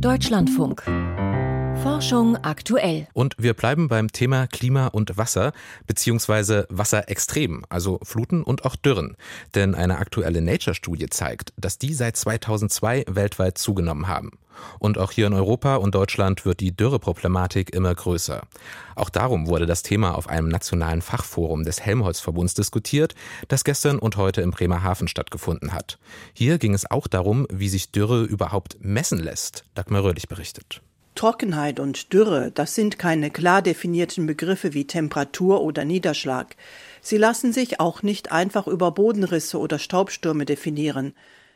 Deutschlandfunk. Forschung aktuell. Und wir bleiben beim Thema Klima und Wasser, beziehungsweise Wasserextrem, also Fluten und auch Dürren. Denn eine aktuelle Nature-Studie zeigt, dass die seit 2002 weltweit zugenommen haben. Und auch hier in Europa und Deutschland wird die Dürreproblematik immer größer. Auch darum wurde das Thema auf einem nationalen Fachforum des Helmholtz-Verbunds diskutiert, das gestern und heute im Bremerhaven stattgefunden hat. Hier ging es auch darum, wie sich Dürre überhaupt messen lässt. Dagmar Röhrlich berichtet. Trockenheit und Dürre, das sind keine klar definierten Begriffe wie Temperatur oder Niederschlag. Sie lassen sich auch nicht einfach über Bodenrisse oder Staubstürme definieren.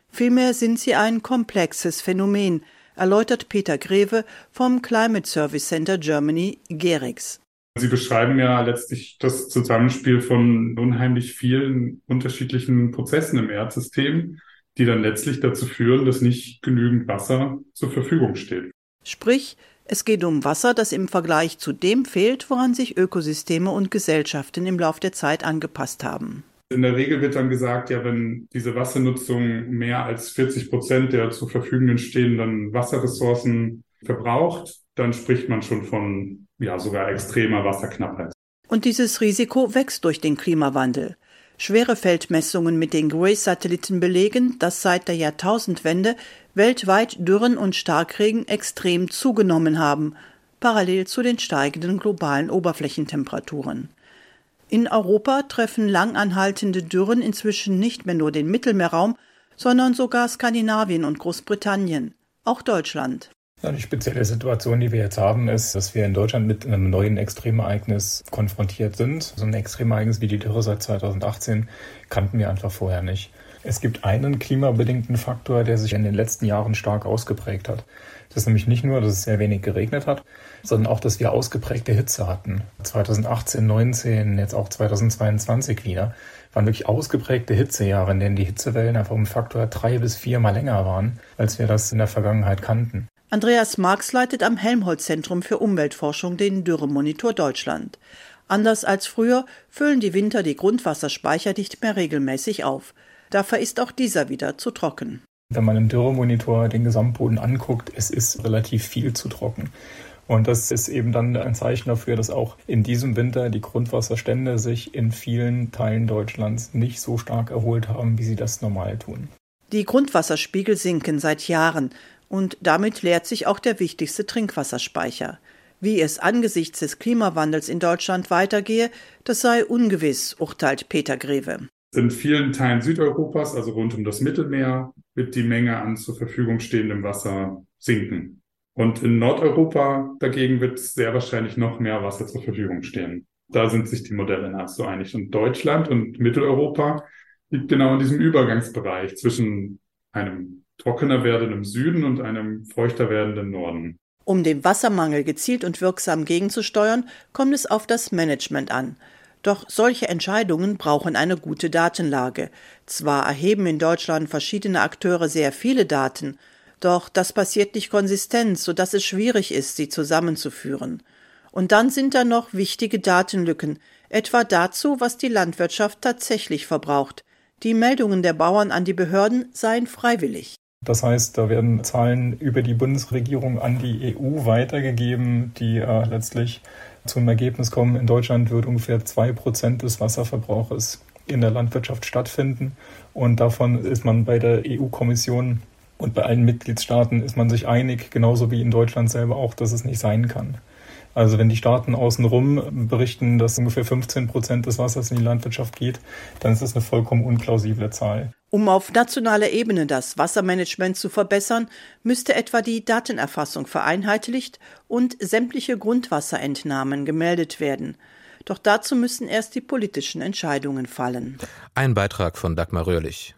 Vielmehr sind sie ein komplexes Phänomen, erläutert Peter Greve vom Climate Service Center Germany GEREX. Sie beschreiben ja letztlich das Zusammenspiel von unheimlich vielen unterschiedlichen Prozessen im Erdsystem, die dann letztlich dazu führen, dass nicht genügend Wasser zur Verfügung steht. Sprich, es geht um Wasser, das im Vergleich zu dem fehlt, woran sich Ökosysteme und Gesellschaften im Lauf der Zeit angepasst haben. In der Regel wird dann gesagt, ja, wenn diese Wassernutzung mehr als 40 Prozent der zur Verfügung stehenden Wasserressourcen verbraucht, dann spricht man schon von ja sogar extremer Wasserknappheit. Und dieses Risiko wächst durch den Klimawandel. Schwere Feldmessungen mit den GRACE-Satelliten belegen, dass seit der Jahrtausendwende weltweit Dürren und Starkregen extrem zugenommen haben, parallel zu den steigenden globalen Oberflächentemperaturen. In Europa treffen langanhaltende Dürren inzwischen nicht mehr nur den Mittelmeerraum, sondern sogar Skandinavien und Großbritannien, auch Deutschland. Ja, die spezielle Situation, die wir jetzt haben, ist, dass wir in Deutschland mit einem neuen Extremereignis konfrontiert sind. So ein Extremereignis wie die Dürre seit 2018 kannten wir einfach vorher nicht. Es gibt einen klimabedingten Faktor, der sich in den letzten Jahren stark ausgeprägt hat. Das ist nämlich nicht nur, dass es sehr wenig geregnet hat, sondern auch, dass wir ausgeprägte Hitze hatten. 2018, 19, jetzt auch 2022 wieder, waren wirklich ausgeprägte Hitzejahre, in denen die Hitzewellen einfach um Faktor drei bis viermal länger waren, als wir das in der Vergangenheit kannten. Andreas Marx leitet am Helmholtz-Zentrum für Umweltforschung den Dürremonitor Deutschland. Anders als früher füllen die Winter die Grundwasserspeicher nicht mehr regelmäßig auf. Dafür ist auch dieser wieder zu trocken. Wenn man im Dürremonitor den Gesamtboden anguckt, es ist relativ viel zu trocken. Und das ist eben dann ein Zeichen dafür, dass auch in diesem Winter die Grundwasserstände sich in vielen Teilen Deutschlands nicht so stark erholt haben, wie sie das normal tun. Die Grundwasserspiegel sinken seit Jahren und damit leert sich auch der wichtigste Trinkwasserspeicher. Wie es angesichts des Klimawandels in Deutschland weitergehe, das sei ungewiss, urteilt Peter Greve. In vielen Teilen Südeuropas, also rund um das Mittelmeer, wird die Menge an zur Verfügung stehendem Wasser sinken. Und in Nordeuropa dagegen wird sehr wahrscheinlich noch mehr Wasser zur Verfügung stehen. Da sind sich die Modelle nahezu einig. Und Deutschland und Mitteleuropa liegt genau in diesem Übergangsbereich zwischen einem trockener werdenden Süden und einem feuchter werdenden Norden. Um dem Wassermangel gezielt und wirksam gegenzusteuern, kommt es auf das Management an. Doch solche Entscheidungen brauchen eine gute Datenlage. Zwar erheben in Deutschland verschiedene Akteure sehr viele Daten, doch das passiert nicht konsistent, so dass es schwierig ist, sie zusammenzuführen. Und dann sind da noch wichtige Datenlücken, etwa dazu, was die Landwirtschaft tatsächlich verbraucht. Die Meldungen der Bauern an die Behörden seien freiwillig. Das heißt, da werden Zahlen über die Bundesregierung an die EU weitergegeben, die äh, letztlich zum Ergebnis kommen, in Deutschland wird ungefähr zwei Prozent des Wasserverbrauches in der Landwirtschaft stattfinden. Und davon ist man bei der EU-Kommission und bei allen Mitgliedstaaten ist man sich einig, genauso wie in Deutschland selber auch, dass es nicht sein kann. Also wenn die Staaten außenrum berichten, dass ungefähr 15 Prozent des Wassers in die Landwirtschaft geht, dann ist das eine vollkommen unplausible Zahl. Um auf nationaler Ebene das Wassermanagement zu verbessern, müsste etwa die Datenerfassung vereinheitlicht und sämtliche Grundwasserentnahmen gemeldet werden. Doch dazu müssen erst die politischen Entscheidungen fallen. Ein Beitrag von Dagmar Röhrlich.